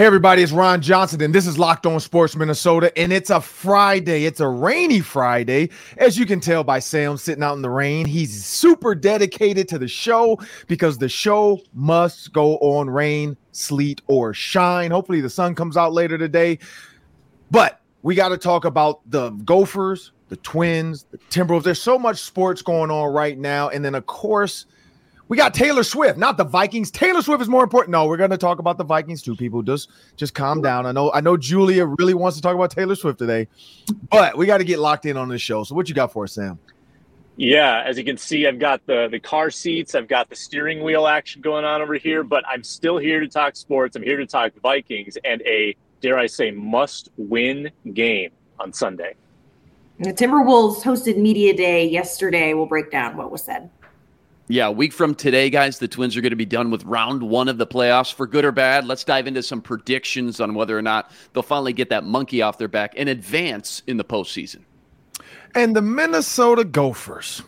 Hey, everybody, it's Ron Johnson, and this is Locked On Sports Minnesota. And it's a Friday. It's a rainy Friday. As you can tell by Sam sitting out in the rain, he's super dedicated to the show because the show must go on rain, sleet, or shine. Hopefully, the sun comes out later today. But we got to talk about the Gophers, the Twins, the Timberwolves. There's so much sports going on right now. And then, of course, we got Taylor Swift, not the Vikings. Taylor Swift is more important. No, we're going to talk about the Vikings too. People, just just calm down. I know I know Julia really wants to talk about Taylor Swift today, but we got to get locked in on this show. So, what you got for us, Sam? Yeah, as you can see, I've got the the car seats, I've got the steering wheel action going on over here, but I'm still here to talk sports. I'm here to talk Vikings and a dare I say must win game on Sunday. The Timberwolves hosted media day yesterday. We'll break down what was said. Yeah, a week from today, guys, the Twins are going to be done with round one of the playoffs for good or bad. Let's dive into some predictions on whether or not they'll finally get that monkey off their back and advance in the postseason. And the Minnesota Gophers.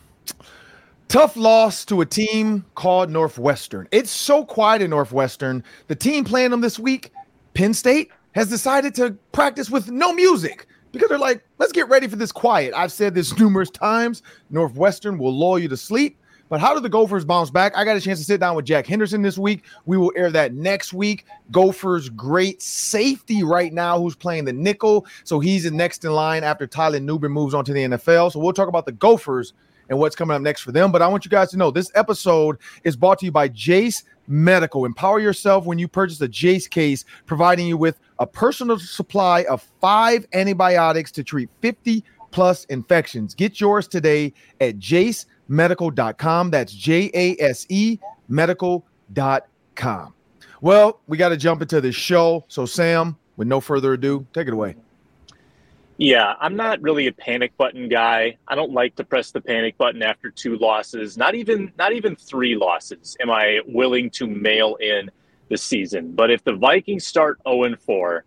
Tough loss to a team called Northwestern. It's so quiet in Northwestern. The team playing them this week, Penn State, has decided to practice with no music because they're like, let's get ready for this quiet. I've said this numerous times. Northwestern will lull you to sleep. But how do the Gophers bounce back? I got a chance to sit down with Jack Henderson this week. We will air that next week. Gophers great safety right now who's playing the nickel. So he's the next in line after Tyler Nubin moves on to the NFL. So we'll talk about the Gophers and what's coming up next for them. But I want you guys to know this episode is brought to you by Jase Medical. Empower yourself when you purchase a Jase case, providing you with a personal supply of five antibiotics to treat 50 plus infections. Get yours today at Jase medical.com. That's J A S E medical.com. Well, we got to jump into this show. So, Sam, with no further ado, take it away. Yeah, I'm not really a panic button guy. I don't like to press the panic button after two losses, not even not even three losses. Am I willing to mail in the season? But if the Vikings start 0 and 4,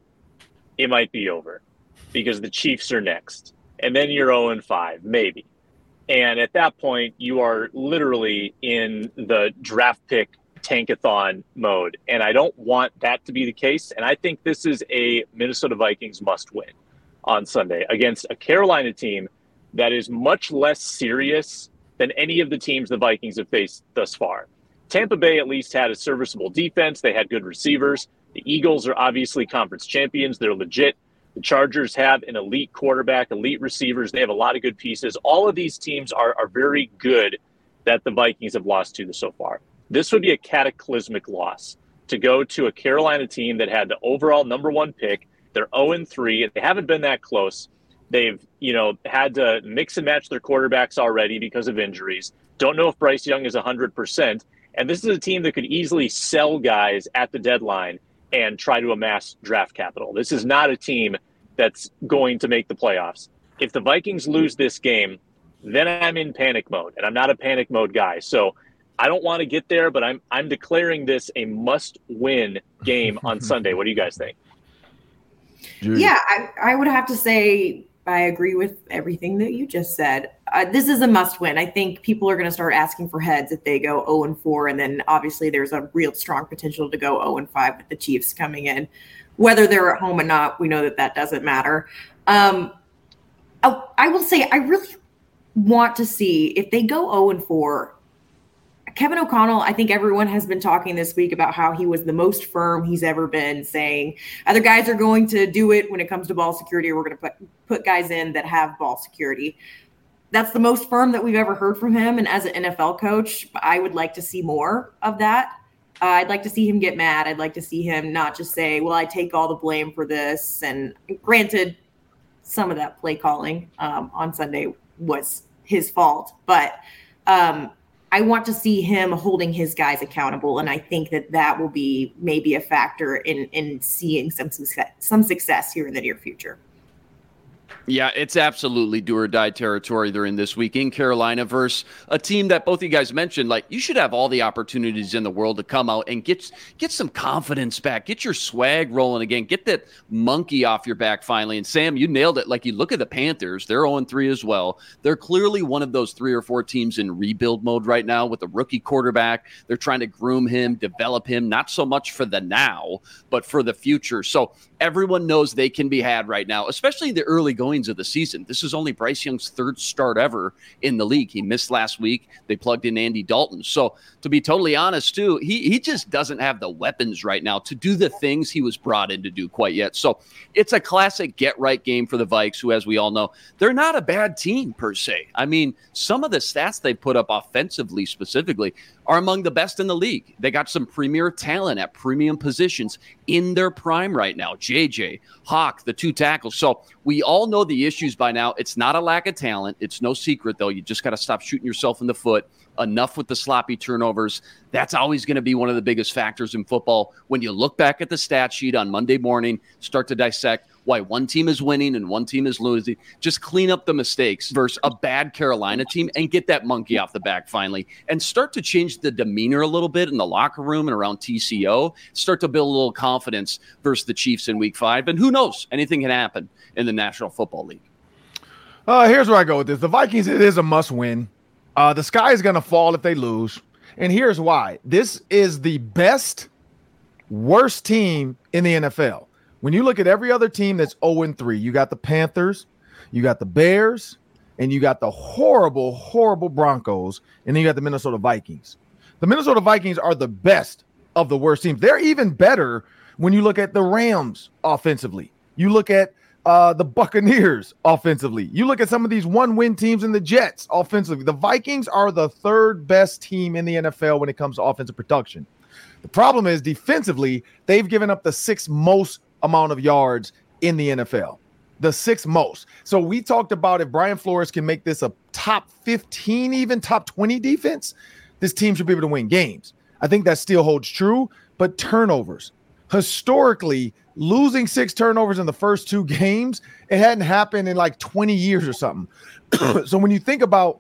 it might be over because the Chiefs are next. And then you're 0 and 5, maybe. And at that point, you are literally in the draft pick tankathon mode. And I don't want that to be the case. And I think this is a Minnesota Vikings must win on Sunday against a Carolina team that is much less serious than any of the teams the Vikings have faced thus far. Tampa Bay at least had a serviceable defense, they had good receivers. The Eagles are obviously conference champions, they're legit. The Chargers have an elite quarterback, elite receivers. They have a lot of good pieces. All of these teams are, are very good that the Vikings have lost to so far. This would be a cataclysmic loss to go to a Carolina team that had the overall number one pick. They're 0 3. They haven't been that close. They've, you know, had to mix and match their quarterbacks already because of injuries. Don't know if Bryce Young is 100%. And this is a team that could easily sell guys at the deadline and try to amass draft capital. This is not a team that's going to make the playoffs. If the Vikings lose this game, then I'm in panic mode, and I'm not a panic mode guy. So I don't want to get there, but I'm I'm declaring this a must-win game on Sunday. What do you guys think? Yeah, I, I would have to say I agree with everything that you just said. Uh, this is a must win. I think people are going to start asking for heads if they go 0 and 4. And then obviously there's a real strong potential to go 0 and 5 with the Chiefs coming in. Whether they're at home or not, we know that that doesn't matter. Um, oh, I will say I really want to see if they go 0 and 4. Kevin O'Connell, I think everyone has been talking this week about how he was the most firm he's ever been, saying other guys are going to do it when it comes to ball security, we're going to put put guys in that have ball security. That's the most firm that we've ever heard from him. And as an NFL coach, I would like to see more of that. Uh, I'd like to see him get mad. I'd like to see him not just say, "Well, I take all the blame for this." And granted, some of that play calling um, on Sunday was his fault, but um, I want to see him holding his guys accountable, and I think that that will be maybe a factor in in seeing some some success here in the near future. Yeah, it's absolutely do or die territory they're in this week in Carolina versus a team that both of you guys mentioned. Like, you should have all the opportunities in the world to come out and get get some confidence back, get your swag rolling again, get that monkey off your back finally. And Sam, you nailed it. Like, you look at the Panthers, they're 0 3 as well. They're clearly one of those three or four teams in rebuild mode right now with a rookie quarterback. They're trying to groom him, develop him, not so much for the now, but for the future. So everyone knows they can be had right now, especially the early of the season. This is only Bryce Young's third start ever in the league. He missed last week. They plugged in Andy Dalton. So, to be totally honest, too, he, he just doesn't have the weapons right now to do the things he was brought in to do quite yet. So, it's a classic get right game for the Vikes, who, as we all know, they're not a bad team per se. I mean, some of the stats they put up offensively, specifically, are among the best in the league. They got some premier talent at premium positions in their prime right now. JJ, Hock, the two tackles. So we all know the issues by now. It's not a lack of talent. It's no secret, though. You just got to stop shooting yourself in the foot. Enough with the sloppy turnovers. That's always going to be one of the biggest factors in football. When you look back at the stat sheet on Monday morning, start to dissect why one team is winning and one team is losing. Just clean up the mistakes versus a bad Carolina team and get that monkey off the back finally and start to change the demeanor a little bit in the locker room and around TCO. Start to build a little confidence versus the Chiefs in week five. And who knows? Anything can happen in the National Football League. Uh, here's where I go with this. The Vikings, it is a must win. Uh, the sky is going to fall if they lose. And here's why this is the best, worst team in the NFL. When you look at every other team that's 0 3, you got the Panthers, you got the Bears, and you got the horrible, horrible Broncos, and then you got the Minnesota Vikings. The Minnesota Vikings are the best of the worst teams. They're even better when you look at the Rams offensively. You look at uh, the Buccaneers offensively. You look at some of these one win teams in the Jets offensively. The Vikings are the third best team in the NFL when it comes to offensive production. The problem is defensively, they've given up the sixth most amount of yards in the NFL, the sixth most. So we talked about if Brian Flores can make this a top 15, even top 20 defense, this team should be able to win games. I think that still holds true, but turnovers. Historically, losing six turnovers in the first two games, it hadn't happened in like 20 years or something. so when you think about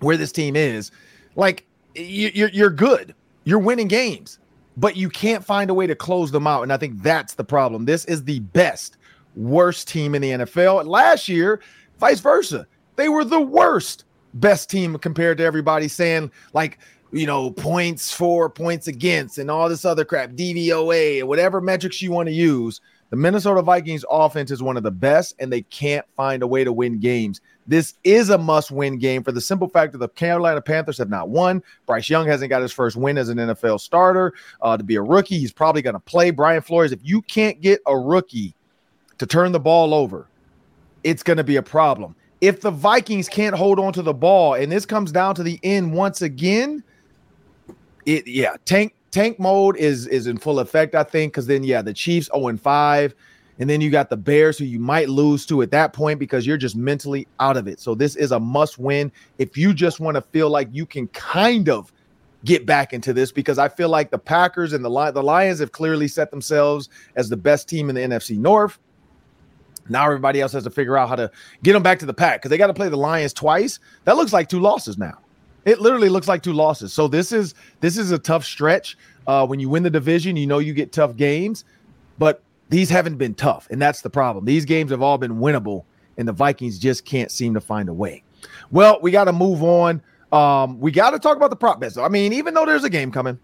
where this team is, like you're, you're good, you're winning games but you can't find a way to close them out. And I think that's the problem. This is the best, worst team in the NFL. Last year, vice versa. They were the worst, best team compared to everybody saying, like, you know, points for, points against, and all this other crap, DVOA, whatever metrics you want to use. The Minnesota Vikings offense is one of the best, and they can't find a way to win games. This is a must win game for the simple fact that the Carolina Panthers have not won. Bryce Young hasn't got his first win as an NFL starter. Uh, to be a rookie, he's probably going to play. Brian Flores, if you can't get a rookie to turn the ball over, it's going to be a problem. If the Vikings can't hold on to the ball, and this comes down to the end once again, it yeah, tank tank mode is is in full effect, I think, because then yeah, the Chiefs 0 and 5. And then you got the Bears, who you might lose to at that point because you're just mentally out of it. So this is a must win if you just want to feel like you can kind of get back into this because I feel like the Packers and the the Lions have clearly set themselves as the best team in the NFC North. Now everybody else has to figure out how to get them back to the pack because they got to play the Lions twice. That looks like two losses now. It literally looks like two losses. So this is this is a tough stretch. Uh, when you win the division, you know you get tough games, but these haven't been tough, and that's the problem. These games have all been winnable, and the Vikings just can't seem to find a way. Well, we got to move on. Um, we got to talk about the prop bets. I mean, even though there's a game coming,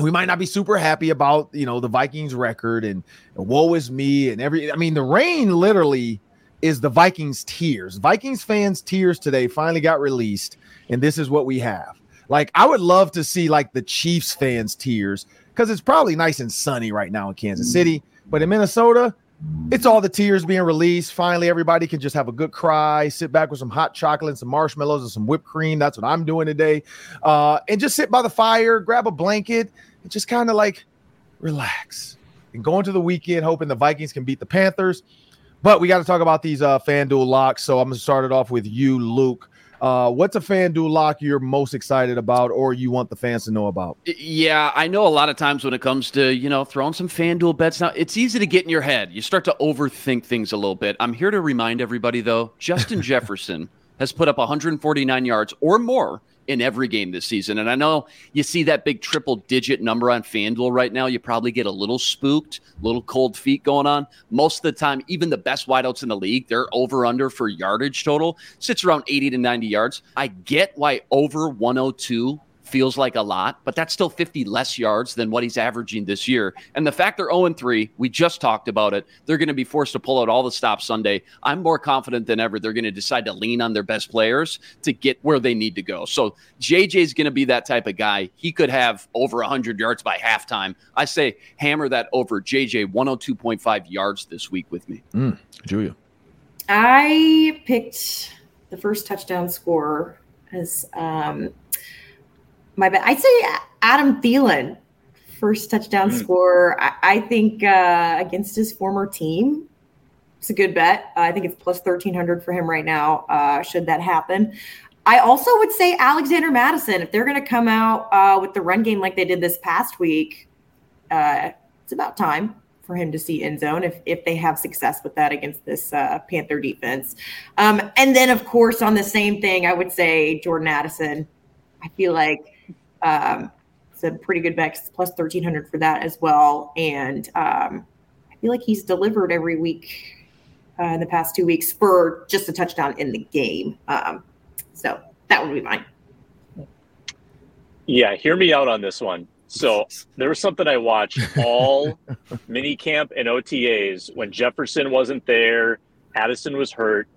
we might not be super happy about you know the Vikings record and, and woe is me and every. I mean, the rain literally is the Vikings tears. Vikings fans tears today finally got released, and this is what we have. Like, I would love to see like the Chiefs fans tears because it's probably nice and sunny right now in Kansas mm. City. But in Minnesota, it's all the tears being released. Finally, everybody can just have a good cry, sit back with some hot chocolate and some marshmallows and some whipped cream. That's what I'm doing today. Uh, and just sit by the fire, grab a blanket, and just kind of like relax and go into the weekend hoping the Vikings can beat the Panthers. But we got to talk about these uh, FanDuel locks. So I'm going to start it off with you, Luke. Uh, what's a fan FanDuel lock you're most excited about or you want the fans to know about? Yeah, I know a lot of times when it comes to, you know, throwing some FanDuel bets now, it's easy to get in your head. You start to overthink things a little bit. I'm here to remind everybody, though, Justin Jefferson has put up 149 yards or more in every game this season. And I know you see that big triple digit number on FanDuel right now. You probably get a little spooked, little cold feet going on. Most of the time, even the best wideouts in the league, they're over under for yardage total, sits around 80 to 90 yards. I get why over 102 feels like a lot, but that's still 50 less yards than what he's averaging this year. And the fact they're 0 3, we just talked about it. They're going to be forced to pull out all the stops Sunday. I'm more confident than ever they're going to decide to lean on their best players to get where they need to go. So JJ's going to be that type of guy. He could have over 100 yards by halftime. I say hammer that over JJ 102.5 yards this week with me. Mm, Julia. I picked the first touchdown score as um, my bad. I'd say Adam Thielen, first touchdown mm. scorer. I, I think uh, against his former team, it's a good bet. Uh, I think it's plus 1300 for him right now, uh, should that happen. I also would say Alexander Mattison, if they're going to come out uh, with the run game like they did this past week, uh, it's about time for him to see end zone if, if they have success with that against this uh, Panther defense. Um, and then, of course, on the same thing, I would say Jordan Addison. I feel like um, it's a pretty good bet, plus 1300 for that as well. And um, I feel like he's delivered every week uh, in the past two weeks for just a touchdown in the game. Um, so that would be mine. Yeah, hear me out on this one. So there was something I watched all mini camp and OTAs when Jefferson wasn't there, Addison was hurt.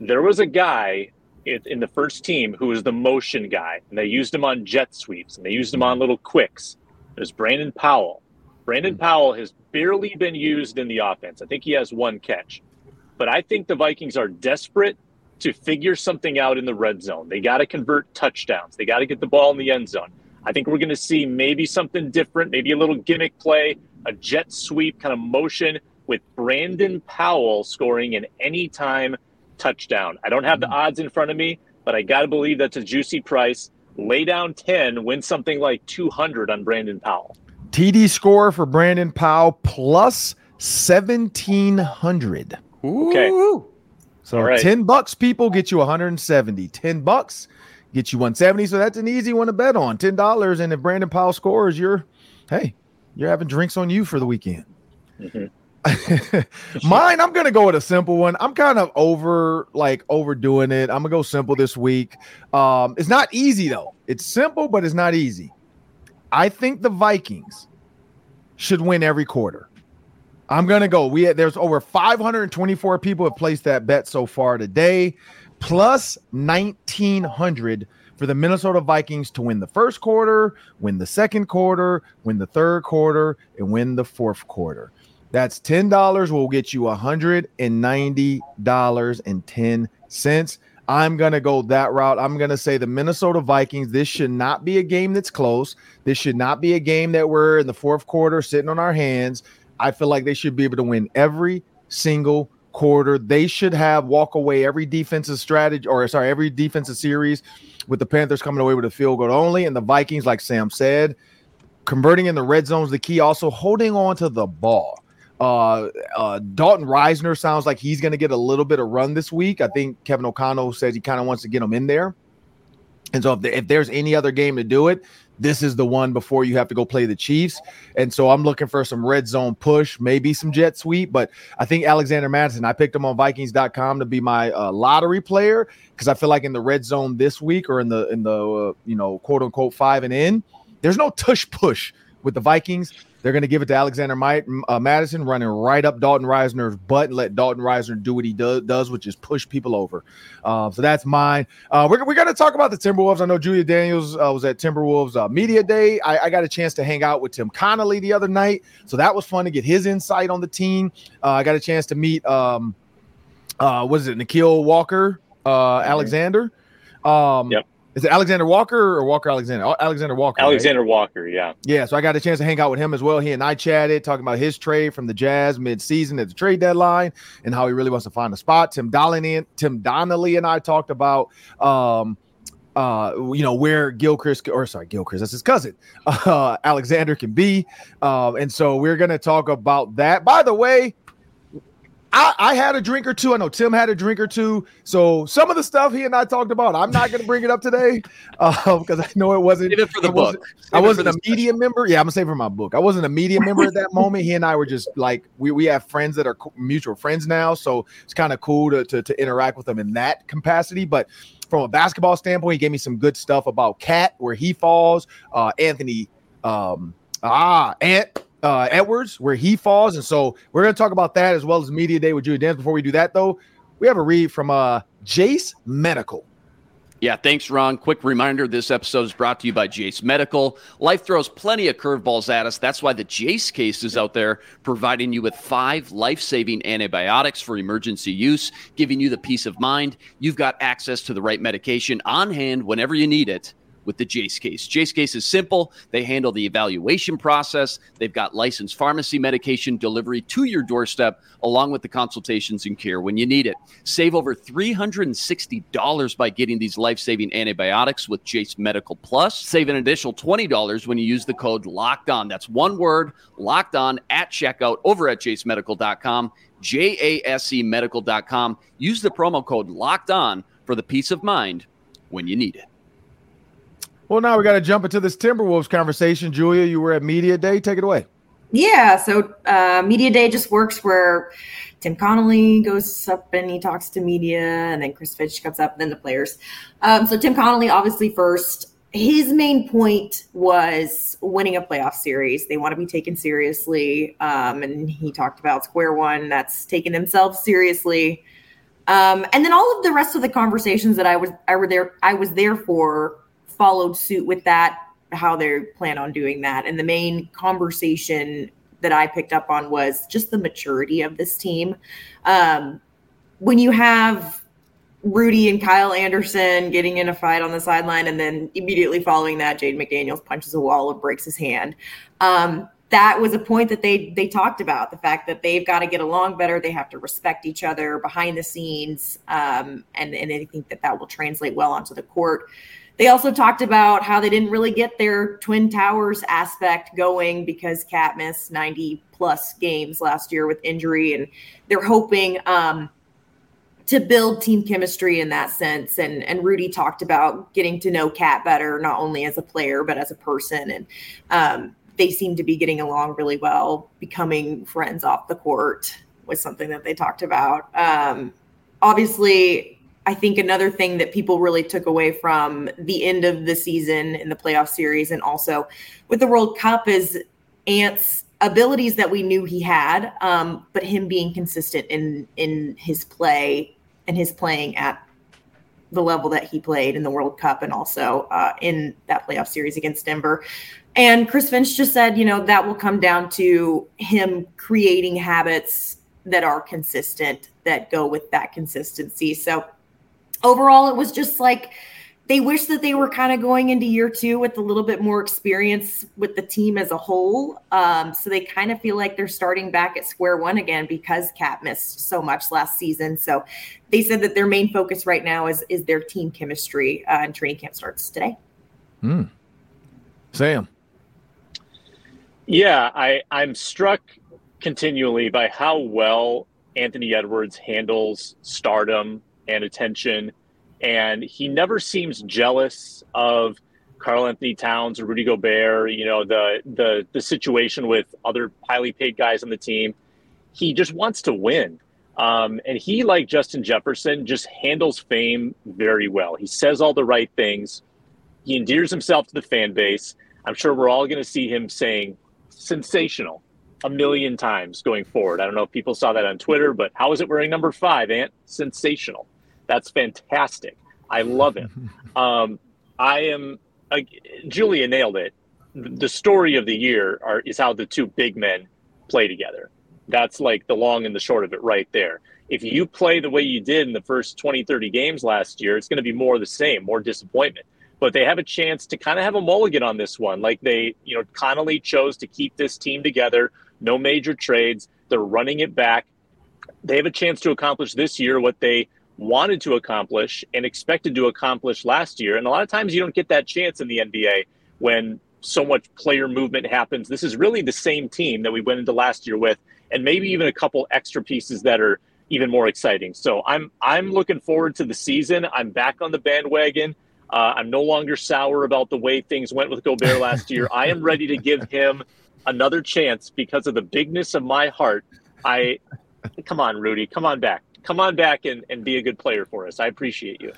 There was a guy in the first team who was the motion guy, and they used him on jet sweeps and they used him on little quicks. There's Brandon Powell. Brandon hmm. Powell has barely been used in the offense. I think he has one catch. But I think the Vikings are desperate to figure something out in the red zone. They got to convert touchdowns. They got to get the ball in the end zone. I think we're going to see maybe something different, maybe a little gimmick play, a jet sweep kind of motion with Brandon Powell scoring an anytime touchdown. I don't have the mm-hmm. odds in front of me, but I got to believe that's a juicy price. Lay down 10, win something like 200 on Brandon Powell. TD score for Brandon Powell plus 1700. Okay. So right. 10 bucks people get you 170. 10 bucks get you 170. So that's an easy one to bet on. $10 and if Brandon Powell scores, you're hey, you're having drinks on you for the weekend. Mm-hmm. Mine, I'm gonna go with a simple one. I'm kind of over like overdoing it. I'm gonna go simple this week. Um, it's not easy though. It's simple, but it's not easy. I think the Vikings should win every quarter. I'm gonna go. We there's over 524 people have placed that bet so far today, plus 1900 for the Minnesota Vikings to win the first quarter, win the second quarter, win the third quarter, and win the fourth quarter. That's $10 will get you $190.10. I'm going to go that route. I'm going to say the Minnesota Vikings. This should not be a game that's close. This should not be a game that we're in the fourth quarter sitting on our hands. I feel like they should be able to win every single quarter. They should have walk away every defensive strategy or sorry, every defensive series with the Panthers coming away with a field goal only. And the Vikings, like Sam said, converting in the red zone is the key. Also holding on to the ball. Uh, uh, Dalton Risner sounds like he's going to get a little bit of run this week. I think Kevin O'Connell says he kind of wants to get him in there. And so if, the, if there's any other game to do it, this is the one before you have to go play the Chiefs. And so I'm looking for some red zone push, maybe some jet sweep. But I think Alexander Mattison, I picked him on Vikings.com to be my uh, lottery player because I feel like in the red zone this week or in the in the uh, you know quote unquote five and in, there's no tush push with the Vikings They're going to give it to Alexander uh, Mattison, running right up Dalton Risner's butt and let Dalton Risner do what he do- does, which is push people over. Uh, so that's mine. Uh, we're we're going to talk about the Timberwolves. I know Julia Daniels uh, was at Timberwolves uh, Media Day. I, I, got a chance to hang out with Tim Connolly the other night. So that was fun to get his insight on the team. Uh, I got a chance to meet, um, what is it, Nickeil Walker mm-hmm. Alexander. Um, yep. Is it Alexander Walker or Walker Alexander? Alexander Walker. Alexander right? Walker, yeah. Yeah, so I got a chance to hang out with him as well. He and I chatted, talking about his trade from the Jazz mid-season at the trade deadline and how he really wants to find a spot. Tim Donnelly, Tim Donnelly and I talked about um, uh, you know, where Gilchrist or sorry, Gilchrist, that's his cousin, uh, Alexander can be. Um, and so we're gonna talk about that. By the way, I, I, had a drink or two. I know Tim had a drink or two. So some of the stuff he and I talked about, I'm not going to bring it up today because uh, I know it wasn't. Save it for the I book. Wasn't, I wasn't a media special. member. Yeah, I'm gonna say for my book. I wasn't a media member at that moment. He and I were just like we we have friends that are mutual friends now, so it's kind of cool to, to to interact with them in that capacity. But from a basketball standpoint, he gave me some good stuff about KAT, where he falls. Uh, Anthony, um, ah, Ant uh, Edwards, where he falls. And so we're going to talk about that as well as Media Day with Julia Dance. Before we do that, though, we have a read from uh, Jase Medical. Yeah, thanks, Ron. Quick reminder this episode is brought to you by Jase Medical. Life throws plenty of curveballs at us. That's why the Jase case is out there, providing you with five life saving antibiotics for emergency use, giving you the peace of mind. You've got access to the right medication on hand whenever you need it with the Jase case. Jase case is simple. They handle the evaluation process. They've got licensed pharmacy medication delivery to your doorstep, along with the consultations and care when you need it. Save over $360 by getting these life saving antibiotics with Jase Medical Plus. Save an additional $20 when you use the code LOCKED ON. That's one word, locked on at checkout over at jasemedical.com, J A S E medical.com. Use the promo code LOCKED ON for the peace of mind when you need it. Well, now we got to jump into this Timberwolves conversation. Julia, you were at Media Day. Take it away. Yeah. So, uh, Media Day just works where Tim Connolly goes up and he talks to media, and then Chris Finch comes up, and then the players. Um, so, Tim Connolly, obviously, first. His main point was winning a playoff series. They want to be taken seriously. Um, and he talked about square one that's taking themselves seriously. Um, and then all of the rest of the conversations that I was I were there I was there for followed suit with that, how they plan on doing that. And the main conversation that I picked up on was just the maturity of this team. Um, when you have Rudy and Kyle Anderson getting in a fight on the sideline, and then immediately following that, Jaden McDaniels punches a wall and breaks his hand. Um, that was a point that they they talked about the fact that they've got to get along better. They have to respect each other behind the scenes, um, and and I think that that will translate well onto the court. They also talked about how they didn't really get their Twin Towers aspect going because KAT missed 90 plus games last year with injury, and they're hoping um, to build team chemistry in that sense. And and Rudy talked about getting to know KAT better, not only as a player but as a person, and um, they seem to be getting along really well. Becoming friends off the court was something that they talked about. Um, obviously, I think another thing that people really took away from the end of the season in the playoff series and also with the World Cup is Ant's abilities that we knew he had, um, but him being consistent in in his play and his playing at the level that he played in the World Cup and also uh, in that playoff series against Denver. And Chris Finch just said, you know, that will come down to him creating habits that are consistent that go with that consistency. So overall, it was just like they wish that they were kind of going into year two with a little bit more experience with the team as a whole. Um, so they kind of feel like they're starting back at square one again because KAT missed so much last season. So they said that their main focus right now is is their team chemistry, uh, and training camp starts today. Hmm. Sam. Yeah, I I'm struck continually by how well Anthony Edwards handles stardom and attention. And he never seems jealous of Karl-Anthony Towns or Rudy Gobert, you know, the the the situation with other highly paid guys on the team. He just wants to win. Um, and he, like Justin Jefferson, just handles fame very well. He says all the right things. He endears himself to the fan base. I'm sure we're all going to see him saying sensational a million times going forward. I don't know if people saw that on Twitter, but how is it wearing number five, Ant? Sensational. That's fantastic. I love it. Um, I am, uh, Julia nailed it. The story of the year are, is how the two big men play together. That's like the long and the short of it right there. If you play the way you did in the first 20, 30 games last year, it's going to be more the same, more disappointment. But they have a chance to kind of have a mulligan on this one. Like they, you know, Connolly chose to keep this team together, no major trades. They're running it back. They have a chance to accomplish this year what they wanted to accomplish and expected to accomplish last year. And a lot of times you don't get that chance in the NBA when so much player movement happens. This is really the same team that we went into last year with and maybe even a couple extra pieces that are even more exciting. So I'm I'm looking forward to the season. I'm back on the bandwagon. Uh, I'm no longer sour about the way things went with Gobert last year. I am ready to give him another chance because of the bigness of my heart. I come on, Rudy, come on back, come on back and, and be a good player for us. I appreciate you.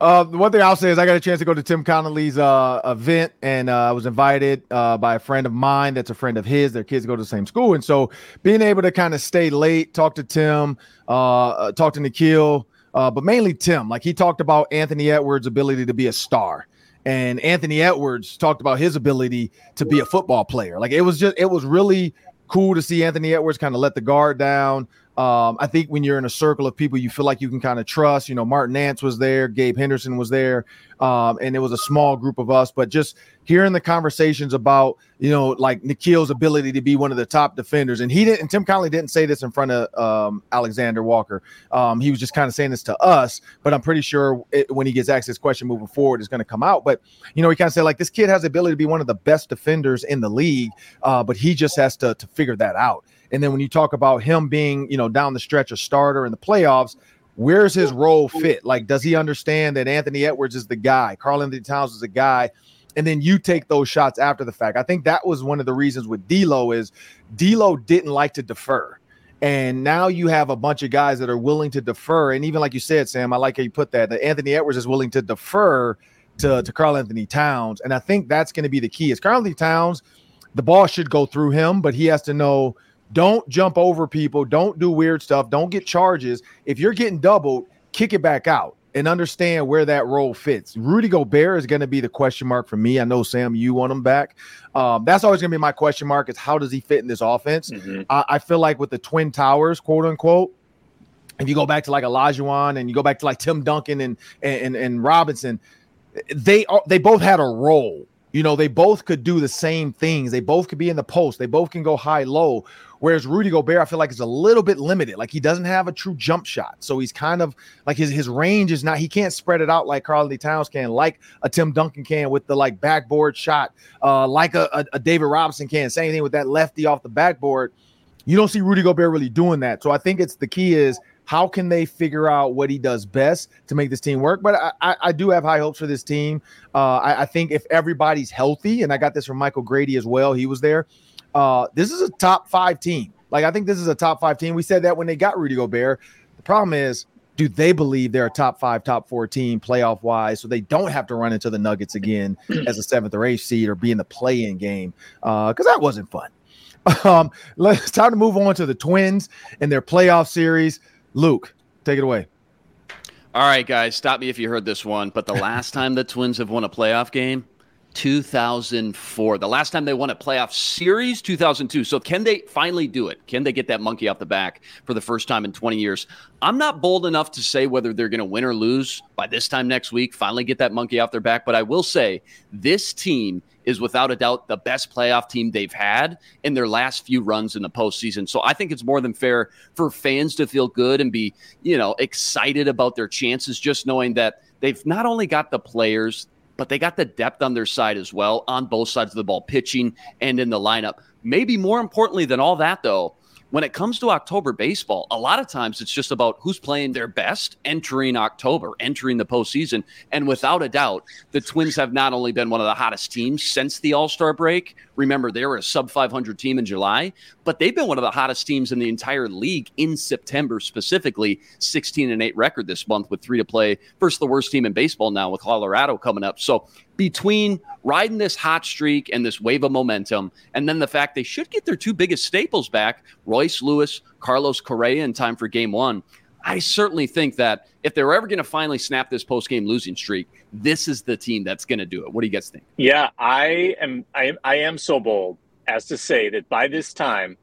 Uh, one thing I'll say is I got a chance to go to Tim Connolly's uh, event, and uh, I was invited uh, by a friend of mine that's a friend of his. Their kids go to the same school, and so being able to kind of stay late, talk to Tim, uh, uh, talk to Nickeil, but mainly Tim. Like he talked about Anthony Edwards' ability to be a star, and Anthony Edwards talked about his ability to be a football player. Like it was just, it was really cool to see Anthony Edwards kind of let the guard down. Um, I think when you're in a circle of people you feel like you can kind of trust, you know, Martin Nance was there, Gabe Henderson was there, um, and it was a small group of us. But just hearing the conversations about, you know, like Nickeil's ability to be one of the top defenders, and he didn't, and Tim Connolly didn't say this in front of um, Alexander Walker. Um, he was just kind of saying this to us, but I'm pretty sure it, when he gets asked this question moving forward, it's going to come out. But you know, he kind of said like this kid has the ability to be one of the best defenders in the league, uh, but he just has to to figure that out. And then when you talk about him being, you know, down the stretch a starter in the playoffs, where's his role fit? Like, does he understand that Anthony Edwards is the guy, Karl-Anthony Towns is the guy? And then you take those shots after the fact. I think that was one of the reasons with D'Lo is D'Lo didn't like to defer. And now you have a bunch of guys that are willing to defer. And even like you said, Sam, I like how you put that. That Anthony Edwards is willing to defer to, to Karl-Anthony Towns. And I think that's going to be the key. Is Karl-Anthony Towns, the ball should go through him, but he has to know – don't jump over people. Don't do weird stuff. Don't get charges. If you're getting doubled, kick it back out and understand where that role fits. Rudy Gobert is going to be the question mark for me. I know Sam, you want him back. Um, that's always going to be my question mark: is how does he fit in this offense? Mm-hmm. I, I, feel like with the twin towers, quote unquote. If you go back to like Olajuwon and you go back to like Tim Duncan and and and Robinson, they are they both had a role. You know, they both could do the same things. They both could be in the post. They both can go high low. Whereas Rudy Gobert, I feel like is a little bit limited. Like he doesn't have a true jump shot. So he's kind of like his, his range is not, he can't spread it out like Karl Towns can, like a Tim Duncan can with the like backboard shot, uh, like a, a, a David Robinson can. Same thing with that lefty off the backboard. You don't see Rudy Gobert really doing that. So I think it's the key is how can they figure out what he does best to make this team work? But I, I, I do have high hopes for this team. Uh, I, I, think if everybody's healthy, and I got this from Michael Grady as well, he was there. Uh, this is a top five team. Like I think this is a top five team. We said that when they got Rudy Gobert. The problem is, do they believe they're a top five, top four team playoff wise, so they don't have to run into the Nuggets again as a seventh or eighth seed or be in the play-in game? Because uh, that wasn't fun. Um, let's time to move on to the Twins and their playoff series. Luke, take it away. All right, guys, stop me if you heard this one. But the last time the Twins have won a playoff game, 2004. The last time they won a playoff series, 2002. So can they finally do it? Can they get that monkey off the back for the first time in 20 years? I'm not bold enough to say whether they're going to win or lose by this time next week, finally get that monkey off their back. But I will say this team is without a doubt the best playoff team they've had in their last few runs in the postseason. So I think it's more than fair for fans to feel good and be, you know, excited about their chances, just knowing that they've not only got the players, but they got the depth on their side as well on both sides of the ball, pitching and in the lineup. Maybe more importantly than all that, though, when it comes to October baseball, a lot of times it's just about who's playing their best entering October, entering the postseason. And without a doubt, the Twins have not only been one of the hottest teams since the All Star break. Remember, they were a sub 500 team in July, but they've been one of the hottest teams in the entire league in September, specifically 16 and 8 record this month with three to play versus the worst team in baseball now with Colorado coming up. So between riding this hot streak and this wave of momentum, and then the fact they should get their two biggest staples back, Royce Lewis, Carlos Correa, in time for game one. I certainly think that if they're ever going to finally snap this post game losing streak, this is the team that's going to do it. What do you guys think? Yeah, I am. I am. I am so bold as to say that by this time,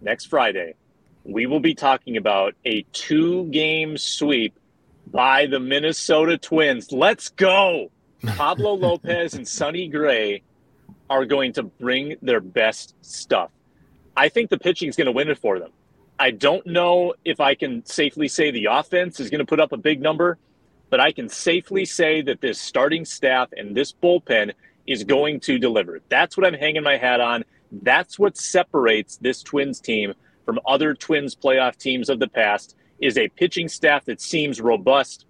next Friday, we will be talking about a two game sweep by the Minnesota Twins. Let's go. Pablo Lopez and Sonny Gray are going to bring their best stuff. I think the pitching is going to win it for them. I don't know if I can safely say the offense is going to put up a big number, but I can safely say that this starting staff and this bullpen is going to deliver. That's what I'm hanging my hat on. That's what separates this Twins team from other Twins playoff teams of the past is a pitching staff that seems robust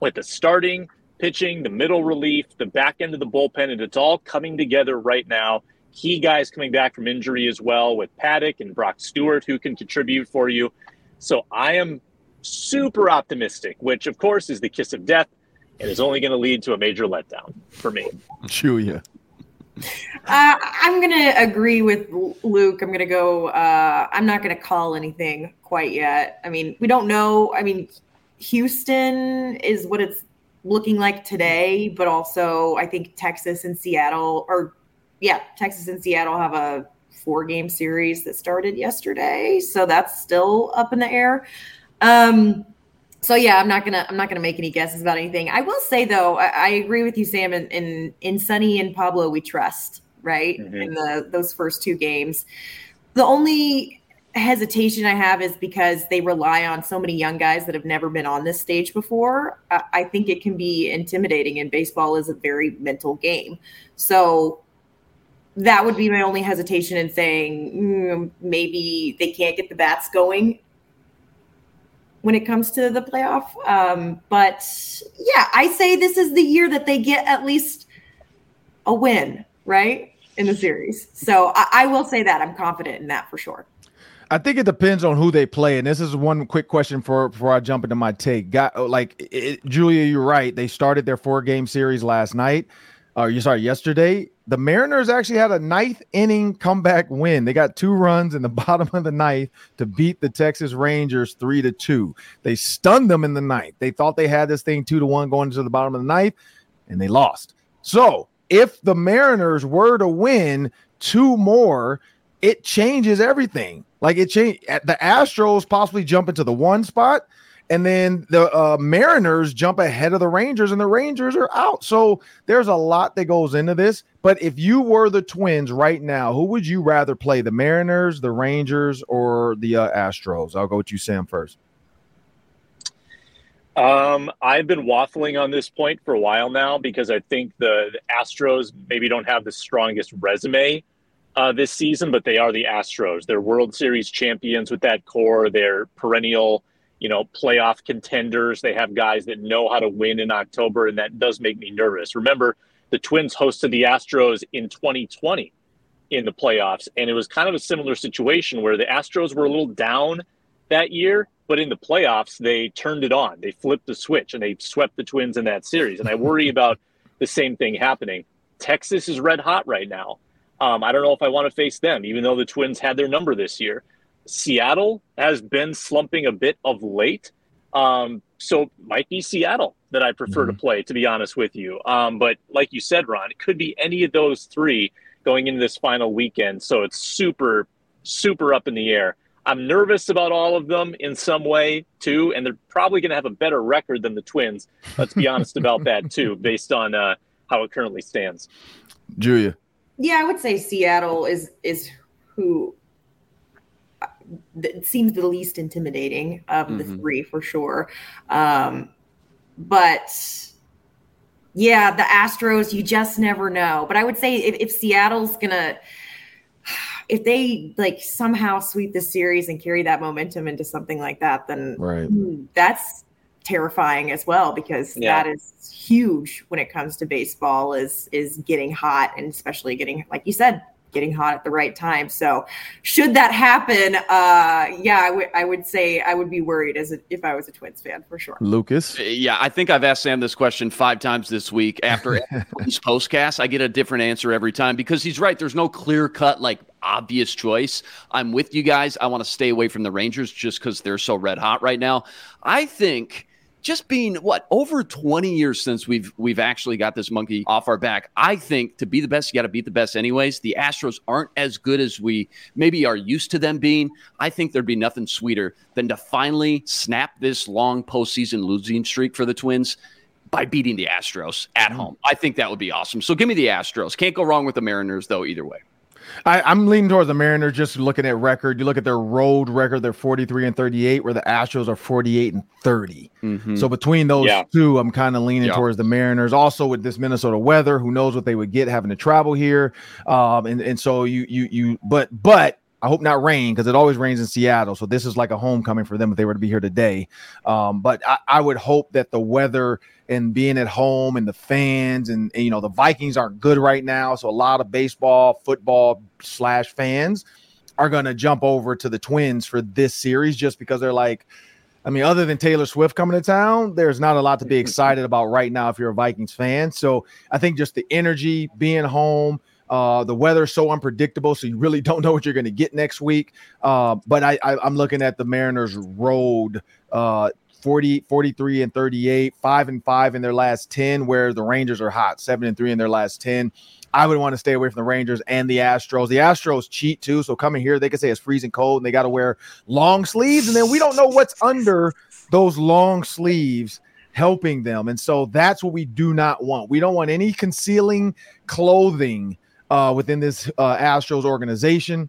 with the starting pitching, the middle relief, the back end of the bullpen, and it's all coming together right now. Key guys coming back from injury as well with Paddack and Brock Stewart who can contribute for you. So I am super optimistic, which of course is the kiss of death and is only going to lead to a major letdown for me. Julia. Uh, I'm going to agree with Luke. I'm going to go. Uh, I'm not going to call anything quite yet. I mean, we don't know. I mean, Houston is what it's looking like today, but also I think Texas and Seattle, or yeah, Texas and Seattle have a four game series that started yesterday. So that's still up in the air. Um, so yeah, I'm not gonna I'm not gonna make any guesses about anything. I will say though, I, I agree with you, Sam. In, in in Sonny and Pablo, we trust right mm-hmm. in the those first two games. The only hesitation I have is because they rely on so many young guys that have never been on this stage before. I, think it can be intimidating, and baseball is a very mental game. So that would be my only hesitation in saying mm, maybe they can't get the bats going when it comes to the playoff. Um, but yeah, I say this is the year that they get at least a win, right? In the series. So I, I will say that I'm confident in that for sure. I think it depends on who they play, and this is one quick question for before I jump into my take. Got like it, Julia, you're right. They started their four game series last night. Or uh, you sorry, yesterday. The Mariners actually had a ninth inning comeback win. They got two runs in the bottom of the ninth to beat the Texas Rangers three to two. They stunned them in the ninth. They thought they had this thing two to one going to the bottom of the ninth, and they lost. So if the Mariners were to win two more, it changes everything. Like it changed. The Astros possibly jump into the one spot and then the uh, Mariners jump ahead of the Rangers, and the Rangers are out. So there's a lot that goes into this. But if you were the Twins right now, who would you rather play, the Mariners, the Rangers, or the uh, Astros? I'll go with you, Sam, first. Um, I've been waffling on this point for a while now because I think the, the Astros maybe don't have the strongest resume uh, this season, but they are the Astros. They're World Series champions with that core. They're perennial you know, playoff contenders. They have guys that know how to win in October, and that does make me nervous. Remember, the Twins hosted the Astros in 2020 in the playoffs, and it was kind of a similar situation where the Astros were a little down that year, but in the playoffs, they turned it on. They flipped the switch and they swept the Twins in that series. And I worry about the same thing happening. Texas is red hot right now. Um, I don't know if I want to face them, even though the Twins had their number this year. Seattle has been slumping a bit of late. Um, so might be Seattle that I prefer mm-hmm. to play, to be honest with you. Um, but like you said, Ron, it could be any of those three going into this final weekend. So it's super, super up in the air. I'm nervous about all of them in some way too, and they're probably going to have a better record than the Twins. Let's be honest about that too, based on uh, how it currently stands. Julia. Yeah, I would say Seattle is is who seems the least intimidating of mm-hmm. the three for sure. Um, but yeah, the Astros, you just never know. But I would say if, if Seattle's gonna, if they like somehow sweep the series and carry that momentum into something like that, then right. that's terrifying as well because yeah. that is huge when it comes to baseball is is getting hot and especially getting like you said getting hot at the right time. So, should that happen, uh, yeah, I would I would say I would be worried as a, if I was a Twins fan for sure. Lucas, uh, yeah, I think I've asked Sam this question five times this week. After this postcast, I get a different answer every time because he's right. There's no clear cut like obvious choice. I'm with you guys. I want to stay away from the Rangers just because they're so red hot right now. I think just being what over 20 years since we've we've actually got this monkey off our back i think to be the best you got to beat the best anyways. The astros aren't as good as we maybe are used to them being. I think there'd be nothing sweeter than to finally snap this long postseason losing streak for the twins by beating the astros at mm-hmm. home. I think that would be awesome. So give me the astros. Can't go wrong with the mariners though either way I, am leaning towards the Mariners just looking at record. You look at their road record, they're 43 and 38, where the Astros are 48 and 30. Mm-hmm. So between those yeah. two, I'm kind of leaning yeah. towards the Mariners. Also with this Minnesota weather, who knows what they would get having to travel here. Um, and, and so you you you but but I hope not rain because it always rains in Seattle. So this is like a homecoming for them if they were to be here today. Um, but I, I, would hope that the weather and being at home and the fans and, and, you know the Vikings aren't good right now. So a lot of baseball, football slash fans are going to jump over to the Twins for this series just because they're like. I mean, other than Taylor Swift coming to town, there's not a lot to be excited about right now if you're a Vikings fan. So I think just the energy, being home, uh, the weather's so unpredictable, so you really don't know what you're going to get next week. Uh, but I, I, am looking at the Mariners' road uh, 40, 43 and 38, five and five in their last 10, where the Rangers are hot, seven and three in their last 10. I would want to stay away from the Rangers and the Astros. The Astros cheat too, so coming here, they can say it's freezing cold and they got to wear long sleeves, and then we don't know what's under those long sleeves helping them. And so that's what we do not want. We don't want any concealing clothing uh, within this uh, Astros organization.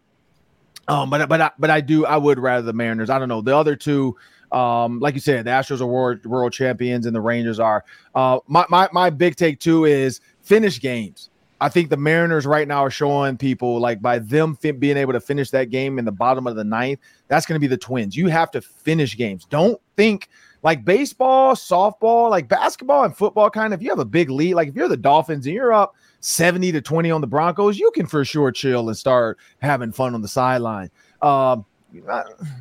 Um, but but I, but I do I would rather the Mariners. I don't know the other two. Um, like you said, the Astros are world, world champions and the Rangers are. Uh, my, my my big take too is finish games. I think the Mariners right now are showing people like by them being able to finish that game in the bottom of the ninth, that's going to be the Twins. You have to finish games. Don't think like baseball, softball, like basketball and football. Kind of, if you have a big lead, like if you're the Dolphins and you're up 70 to 20 on the Broncos, you can for sure chill and start having fun on the sideline. Um,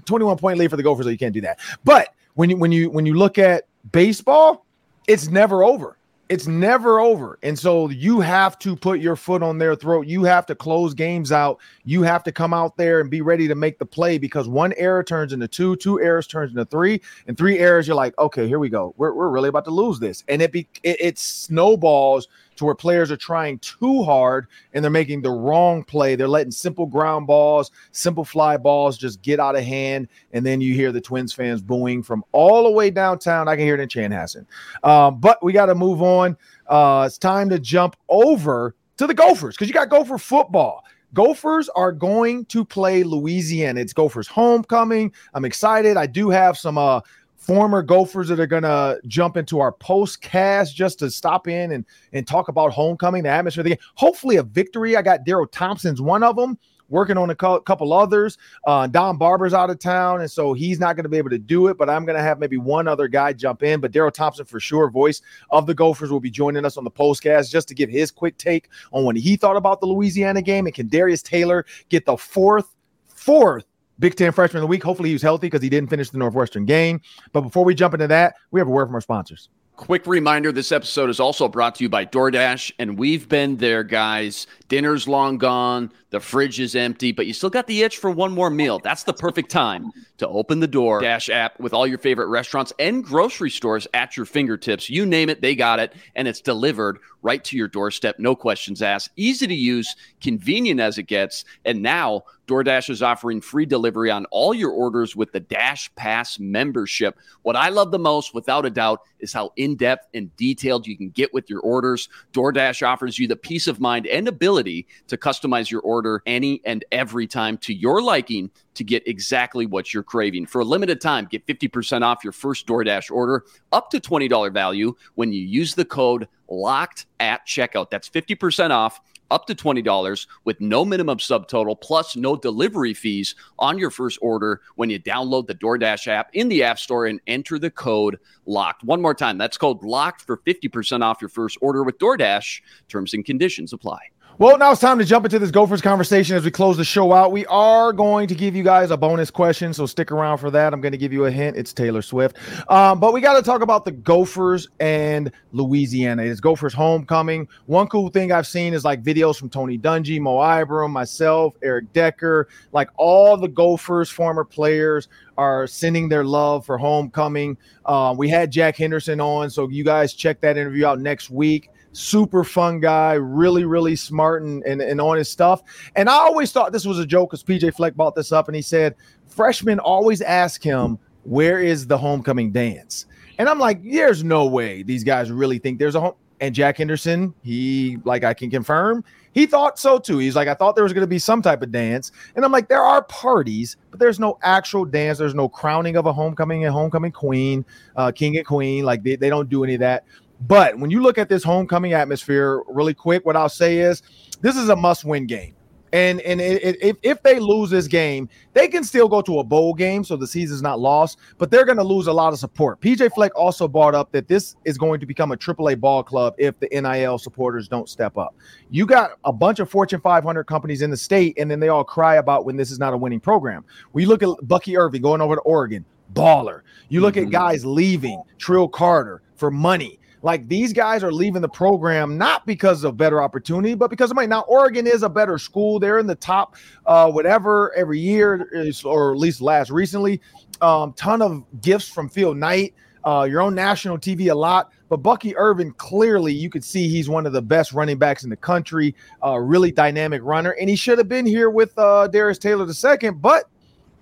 21 point lead for the Gophers, so you can't do that. But when you when you when you look at baseball, it's never over. It's never over. And so you have to put your foot on their throat. You have to close games out. You have to come out there and be ready to make the play because one error turns into two, two errors turns into three, and three errors, you're like, okay, here we go. We're, we're really about to lose this. And it be it, it snowballs to where players are trying too hard and they're making the wrong play. They're letting simple ground balls, simple fly balls just get out of hand. And then you hear the Twins fans booing from all the way downtown. I can hear it in Chanhassen. Um, but we got to move on. Uh, it's time to jump over to the Gophers because you got Gopher football. Gophers are going to play Louisiana. It's Gophers homecoming. I'm excited. I do have some uh, former Gophers that are going to jump into our post cast just to stop in and, and talk about homecoming, the atmosphere of the game. Hopefully, a victory. I got Darrell Thompson's one of them, working on a couple others. Uh, Don Barber's out of town, and so he's not going to be able to do it, but I'm going to have maybe one other guy jump in. But Darrell Thompson, for sure, voice of the Gophers, will be joining us on the postcast just to give his quick take on what he thought about the Louisiana game. And can Darius Taylor get the fourth, fourth Big Ten Freshman of the Week. Hopefully, he's healthy because he didn't finish the Northwestern game. But before we jump into that, we have a word from our sponsors. Quick reminder this episode is also brought to you by DoorDash, and we've been there, guys. Dinner's long gone, the fridge is empty, but you still got the itch for one more meal. That's the perfect time to open the Door Dash app with all your favorite restaurants and grocery stores at your fingertips. You name it, they got it, and it's delivered right to your doorstep, no questions asked. Easy to use, convenient as it gets, and now DoorDash is offering free delivery on all your orders with the Dash Pass membership. What I love the most, without a doubt, is how in depth and detailed you can get with your orders. DoorDash offers you the peace of mind and ability to customize your order any and every time to your liking to get exactly what you're craving. For a limited time, get 50% off your first DoorDash order up to $20 value when you use the code LOCKED at checkout. That's 50% off up to $20 with no minimum subtotal plus no delivery fees on your first order when you download the DoorDash app in the App Store and enter the code LOCKED. One more time, that's code LOCKED for 50% off your first order with DoorDash. Terms and conditions apply. Well, now it's time to jump into this Gophers conversation as we close the show out. We are going to give you guys a bonus question, so stick around for that. I'm going to give you a hint. It's Taylor Swift. Um, but we got to talk about the Gophers and Louisiana. It's Gophers homecoming. One cool thing I've seen is like videos from Tony Dungy, Mo Ibrahim, myself, Eric Decker, like all the Gophers former players are sending their love for homecoming. Uh, we had Jack Henderson on, so you guys check that interview out next week super fun guy, really, really smart and, and, and on his stuff. And I always thought this was a joke because PJ Fleck brought this up and he said, freshmen always ask him, where is the homecoming dance? And I'm like, there's no way these guys really think there's a home. And Jack Henderson, he, like, I can confirm, he thought so too. He's like, I thought there was going to be some type of dance. And I'm like, there are parties, but there's no actual dance. There's no crowning of a homecoming and homecoming queen, uh, king and queen. Like, they, they don't do any of that. But when you look at this homecoming atmosphere, really quick, what I'll say is this is a must-win game. And and it, it, if, if they lose this game, they can still go to a bowl game, so the season's not lost. But they're going to lose a lot of support. PJ Fleck also brought up that this is going to become a AAA ball club if the NIL supporters don't step up. You got a bunch of Fortune 500 companies in the state, and then they all cry about when this is not a winning program. We look at Bucky Irving going over to Oregon, baller. You look mm-hmm. at guys leaving, Trill Carter for money. Like these guys are leaving the program not because of better opportunity, but because of money. Now, Oregon is a better school. They're in the top, uh, whatever, every year, or at least last recently. Um, ton of gifts from Phil Knight. Uh, on national TV a lot, but Bucky Irving clearly you could see he's one of the best running backs in the country, uh, really dynamic runner, and he should have been here with uh, Darius Taylor II, but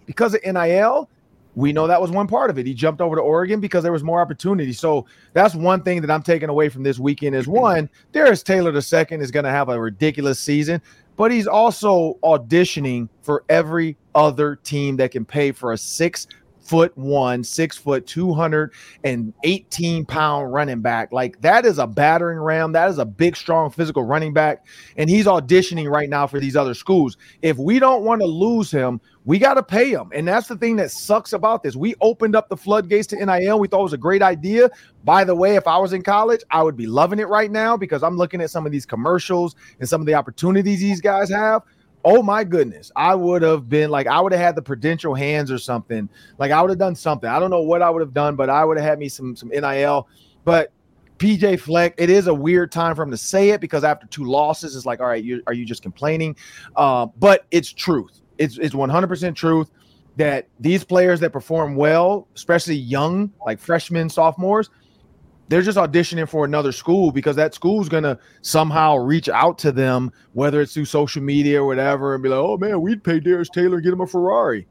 because of NIL, we know that was one part of it. He jumped over to Oregon because there was more opportunity. So that's one thing that I'm taking away from this weekend is one, Darius Taylor II is going to have a ridiculous season, but he's also auditioning for every other team that can pay for a six foot one, six foot, 218 pound running back. Like that is a battering ram. That is a big, strong, physical running back. And he's auditioning right now for these other schools. If we don't want to lose him, we got to pay him. And that's the thing that sucks about this. We opened up the floodgates to NIL. We thought it was a great idea. By the way, if I was in college, I would be loving it right now because I'm looking at some of these commercials and some of the opportunities these guys have oh my goodness, I would have been like, I would have had the prudential hands or something. Like I would have done something. I don't know what I would have done, but I would have had me some some NIL. But PJ Fleck, it is a weird time for him to say it because after two losses, it's like, all right, you, are you just complaining? Uh, but it's truth. It's it's 100% truth that these players that perform well, especially young, like freshmen, sophomores, they're just auditioning for another school because that school's gonna somehow reach out to them, whether it's through social media or whatever, and be like, "Oh man, we'd pay Darius Taylor, get him a Ferrari."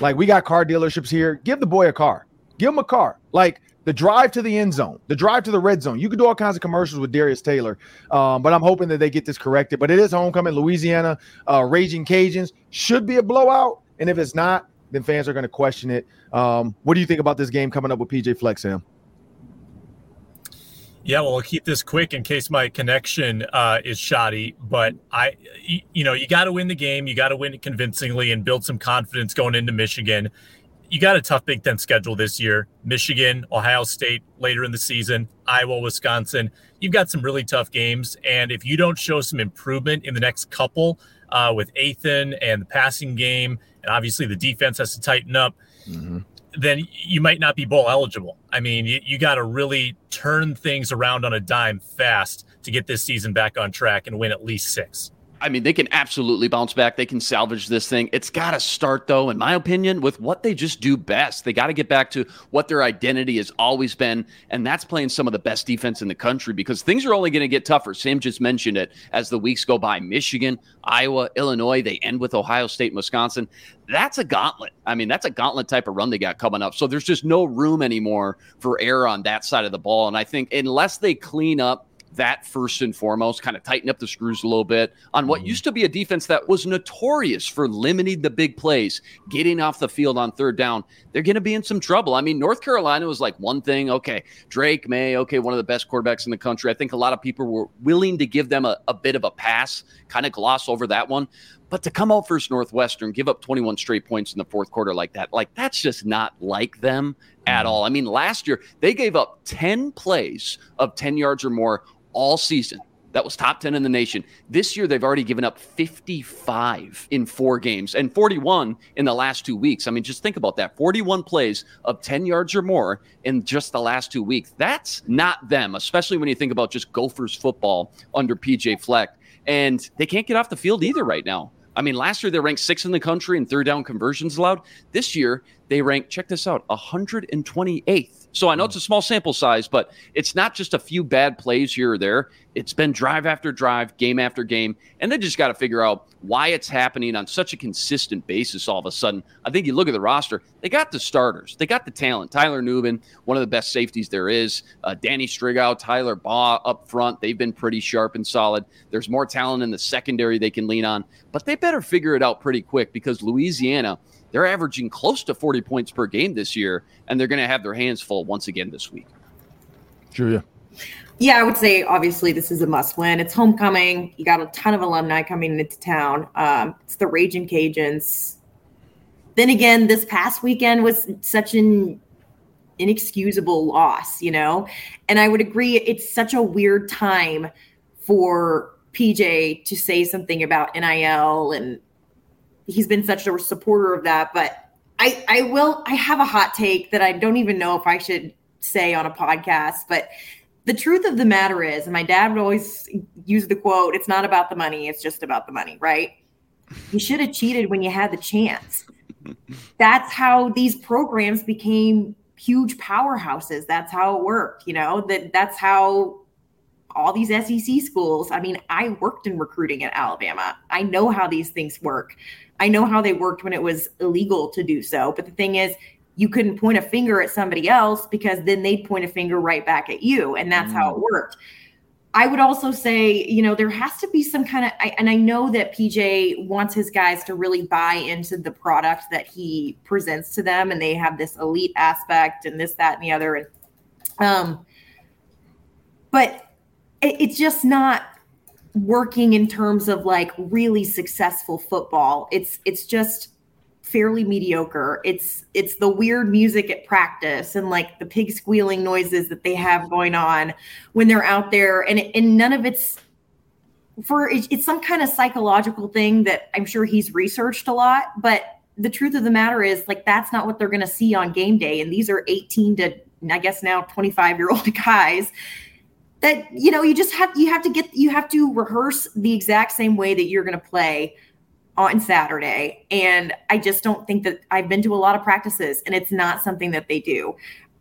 Like we got car dealerships here. Give the boy a car. Give him a car. Like the drive to the end zone, the drive to the red zone. You could do all kinds of commercials with Darius Taylor, um, but I'm hoping that they get this corrected. But it is homecoming, Louisiana, uh, Raging Cajuns should be a blowout, and if it's not, then fans are going to question it. Um, what do you think about this game coming up with PJ Fleck, Sam? Yeah, well, I'll keep this quick in case my connection uh, is shoddy. But I, you know, you got to win the game. You got to win it convincingly and build some confidence going into Michigan. You got a tough Big Ten schedule this year: Michigan, Ohio State later in the season, Iowa, Wisconsin. You've got some really tough games, and if you don't show some improvement in the next couple uh, with Athan and the passing game, and obviously the defense has to tighten up. Mm-hmm then you might not be bowl eligible. I mean, you, you got to really turn things around on a dime fast to get this season back on track and win at least six. I mean, they can absolutely bounce back. They can salvage this thing. It's got to start, though, in my opinion, with what they just do best. They got to get back to what their identity has always been, and that's playing some of the best defense in the country because things are only going to get tougher. Sam just mentioned it as the weeks go by. Michigan, Iowa, Illinois, they end with Ohio State, and Wisconsin. That's a gauntlet. I mean, that's a gauntlet type of run they got coming up. So there's just no room anymore for error on that side of the ball. And I think unless they clean up that first and foremost, kind of tighten up the screws a little bit on what mm-hmm. used to be a defense that was notorious for limiting the big plays, getting off the field on third down. They're going to be in some trouble. I mean, North Carolina was like one thing. Okay, Drake Maye, okay, one of the best quarterbacks in the country. I think a lot of people were willing to give them a, a bit of a pass, kind of gloss over that one. But to come out first Northwestern, give up 21 straight points in the fourth quarter like that, like that's just not like them at mm-hmm. all. I mean, last year they gave up 10 plays of 10 yards or more all season. that was top 10 in the nation. This year, they've already given up 55 in four games and 41 in the last two weeks. I mean, just think about that 41 plays of 10 yards or more in just the last two weeks. That's not them, especially when you think about just Gophers football under PJ Fleck. And they can't get off the field either right now. I mean, last year they ranked sixth in the country in third down conversions allowed. This year they rank, check this out, 128th. So I know it's a small sample size, but it's not just a few bad plays here or there. It's been drive after drive, game after game. And they just got to figure out why it's happening on such a consistent basis all of a sudden. I think you look at the roster, they got the starters, they got the talent. Tyler Nubin, one of the best safeties there is. Uh, Danny Striggow, Tyler Baugh up front. They've been pretty sharp and solid. There's more talent in the secondary they can lean on, but they better figure it out pretty quick because Louisiana – they're averaging close to 40 points per game this year, and they're going to have their hands full once again this week. Julia. Yeah, I would say obviously this is a must win. It's homecoming. You got a ton of alumni coming into town. Um, it's the Raging Cajuns. Then again, this past weekend was such an inexcusable loss, you know? And I would agree, it's such a weird time for PJ to say something about NIL and he's been such a supporter of that. But I, I will, I have a hot take that I don't even know if I should say on a podcast, but the truth of the matter is, and my dad would always use the quote, it's not about the money, it's just about the money, right? You should have cheated when you had the chance. That's how these programs became huge powerhouses. That's how it worked, you know, that that's how all these SEC schools. I mean, I worked in recruiting at Alabama. I know how these things work. I know how they worked when it was illegal to do so. But the thing is, you couldn't point a finger at somebody else because then they'd point a finger right back at you. And that's mm. how it mm. worked. I would also say, you know, there has to be some kind of, I, and I know that PJ wants his guys to really buy into the product that he presents to them, and they have this elite aspect and this, that, and the other. And, um, but it, it's just not working in terms of like really successful football. It's it's just fairly mediocre. It's it's the weird music at practice and like the pig squealing noises that they have going on when they're out there and and none of it's for it's some kind of psychological thing that I'm sure he's researched a lot, but the truth of the matter is like that's not what they're going to see on game day and these are 18 to I guess now 25 year old guys that you know you just have you have to get you have to rehearse the exact same way that you're going to play on Saturday and I just don't think that I've been to a lot of practices and it's not something that they do.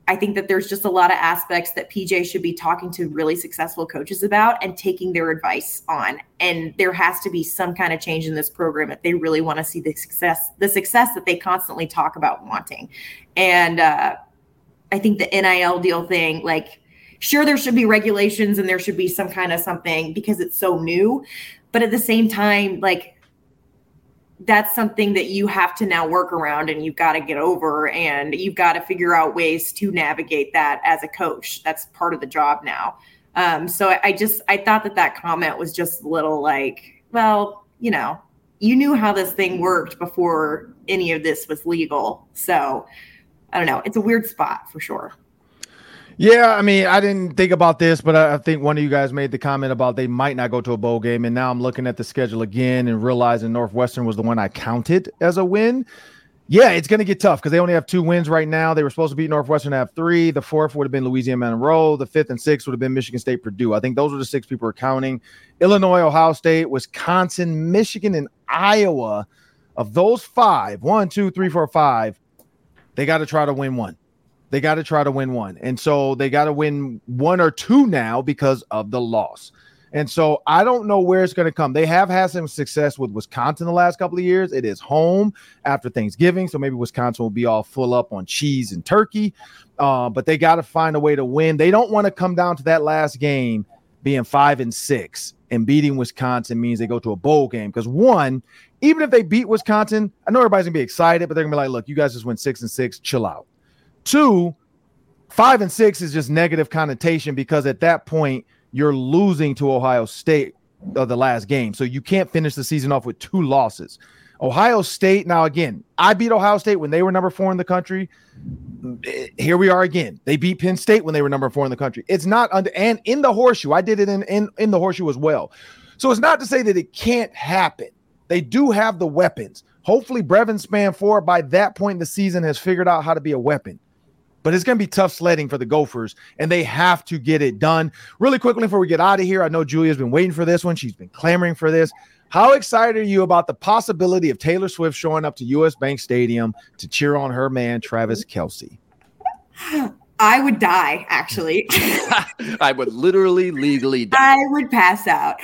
I think that there's just a lot of aspects that PJ should be talking to really successful coaches about and taking their advice on. And there has to be some kind of change in this program if they really want to see the success, the success that they constantly talk about wanting. And uh, I think the NIL deal thing, like sure there should be regulations and there should be some kind of something because it's so new but at the same time like that's something that you have to now work around and you've got to get over and you've got to figure out ways to navigate that as a coach. That's part of the job now. Um, so I just i thought that that comment was just a little like well you know you knew how this thing worked before any of this was legal. So i don't know. It's a weird spot for sure yeah, I mean, I didn't think about this, but I, think one of you guys made the comment about they might not go to a bowl game. And now I'm looking at the schedule again and realizing Northwestern was the one I counted as a win. Yeah, it's going to get tough because they only have two wins right now. They were supposed to beat Northwestern to have three. The fourth would have been Louisiana Monroe. The fifth and sixth would have been Michigan State, Purdue. I think those were the six people were counting. Illinois, Ohio State, Wisconsin, Michigan, and Iowa. Of those five, one, two, three, four, five, they got to try to win one. They got to try to win one. And so they got to win one or two now because of the loss. And so I don't know where it's going to come. They have had some success with Wisconsin the last couple of years. It is home after Thanksgiving. So maybe Wisconsin will be all full up on cheese and turkey. Uh, but they got to find a way to win. They don't want to come down to that last game being five and six and beating Wisconsin means they go to a bowl game. Because one, even if they beat Wisconsin, I know everybody's gonna be excited, but they're gonna be like, look, you guys just went six and six, chill out. Two, five and six is just negative connotation because at that point you're losing to Ohio State of the last game. So you can't finish the season off with two losses. Ohio State. Now, again, I beat Ohio State when they were number four in the country. Here we are again. They beat Penn State when they were number four in the country. It's not under and in the horseshoe. I did it in in, in the horseshoe as well. So it's not to say that it can't happen. They do have the weapons. Hopefully, Brevyn Spann-Ford by that point in the season has figured out how to be a weapon. But it's going to be tough sledding for the Gophers, and they have to get it done. Really quickly before we get out of here, I know Julia's been waiting for this one. She's been clamoring for this. How excited are you about the possibility of Taylor Swift showing up to US Bank Stadium to cheer on her man, Travis Kelce? I would die, actually. I would literally legally die. I would pass out.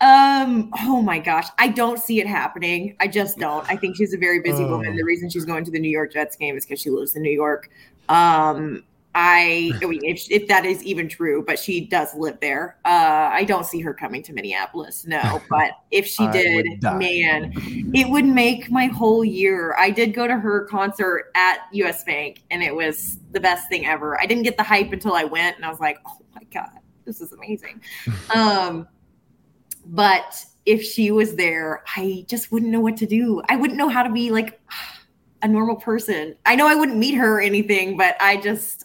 Um, oh my gosh, I don't see it happening. I just don't. I think she's a very busy woman. The reason she's going to the New York Jets game is because she lives in New York. Um, I, I mean, if, if that is even true, but she does live there. Uh, I don't see her coming to Minneapolis. No, but if she did, man, it would make my whole year. I did go to her concert at US Bank, and it was the best thing ever. I didn't get the hype until I went, and I was like, oh my god, this is amazing. um, but if she was there, I just wouldn't know what to do. I wouldn't know how to be like a normal person. I know I wouldn't meet her or anything, but I just,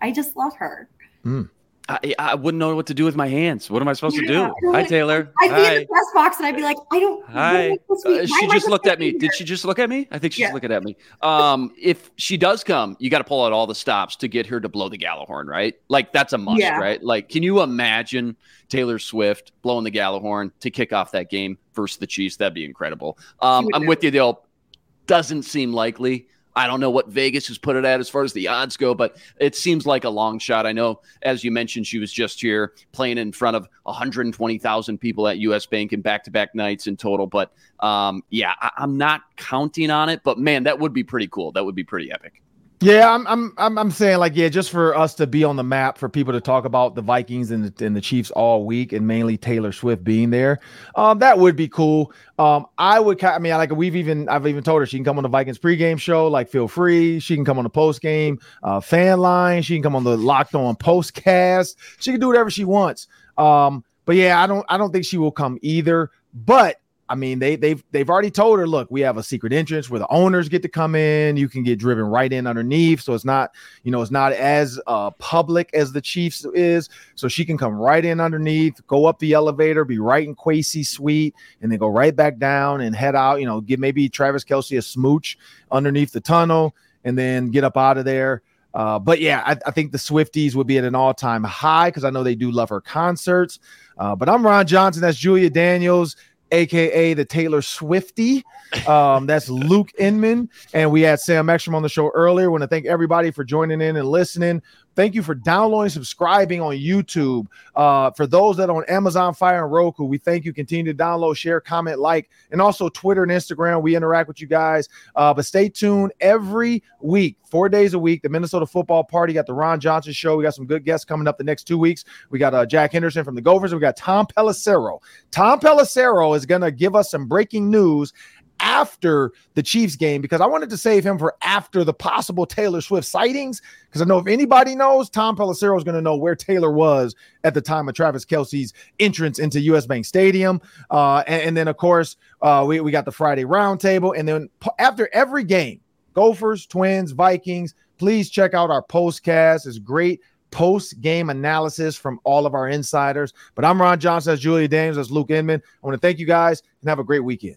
I just love her. Mm. I, I, wouldn't know what to do with my hands. What am I supposed yeah, to do? Hi, Taylor. I'd be in the press box and I'd be like, I don't. Hi. Uh, she just looked at me. Did she just look at me? I think she's yeah. looking at me. Um, if she does come, you got to pull out all the stops to get her to blow the Gjallarhorn, right? Like that's a must, yeah. right? Like, can you imagine Taylor Swift blowing the Gjallarhorn to kick off that game versus the Chiefs? That'd be incredible. Um, I'm with you, though. Doesn't seem likely. I don't know what Vegas has put it at as far as the odds go, but it seems like a long shot. I know, as you mentioned, she was just here playing in front of 120,000 people at US Bank in back to back nights in total. But um, yeah, I- I'm not counting on it, but man, that would be pretty cool. That would be pretty epic. Yeah, I'm, I'm, I'm, I'm saying like, yeah, just for us to be on the map, for people to talk about the Vikings and the, and the Chiefs all week, and mainly Taylor Swift being there, um, that would be cool. Um, I would, I mean, like we've even, I've even told her she can come on the Vikings pregame show, like feel free. She can come on the post game uh, fan line. She can come on the Locked On postcast. She can do whatever she wants. Um, but yeah, I don't, I don't think she will come either. But I mean, they they've they've already told her, look, we have a secret entrance where the owners get to come in. You can get driven right in underneath, so it's not you know it's not as uh, public as the Chiefs is. So she can come right in underneath, go up the elevator, be right in Kwesi suite, and then go right back down and head out. You know, give maybe Travis Kelce a smooch underneath the tunnel, and then get up out of there. Uh, but yeah, I, I, think the Swifties would be at an all time high because I know they do love her concerts. Uh, but I'm Ron Johnson. That's Julia Daniels aka the Taylor Swifty. Um, that's Luke Inman. And we had Sam Ekstrom on the show earlier. Want to thank everybody for joining in and listening. Thank you for downloading, subscribing on YouTube. Uh, for those that are on Amazon Fire and Roku, we thank you. Continue to download, share, comment, like, and also Twitter and Instagram. We interact with you guys. Uh, but stay tuned every week, four days a week. The Minnesota Football Party got the Ron Johnson Show. We got some good guests coming up the next two weeks. We got uh, Jack Henderson from the Gophers. We got Tom Pelissero. Tom Pelissero is going to give us some breaking news after the Chiefs game because I wanted to save him for after the possible Taylor Swift sightings. Because I know if anybody knows, Tom Pelissero is going to know where Taylor was at the time of Travis Kelce's entrance into US Bank Stadium. Uh, and, and, then, of course, uh, we, we got the Friday roundtable. And then after every game, Gophers, Twins, Vikings, please check out our postcast. It's great post game analysis from all of our insiders. But I'm Ron Johnson, that's Julia Daniels, that's Luke Inman. I want to thank you guys and have a great weekend.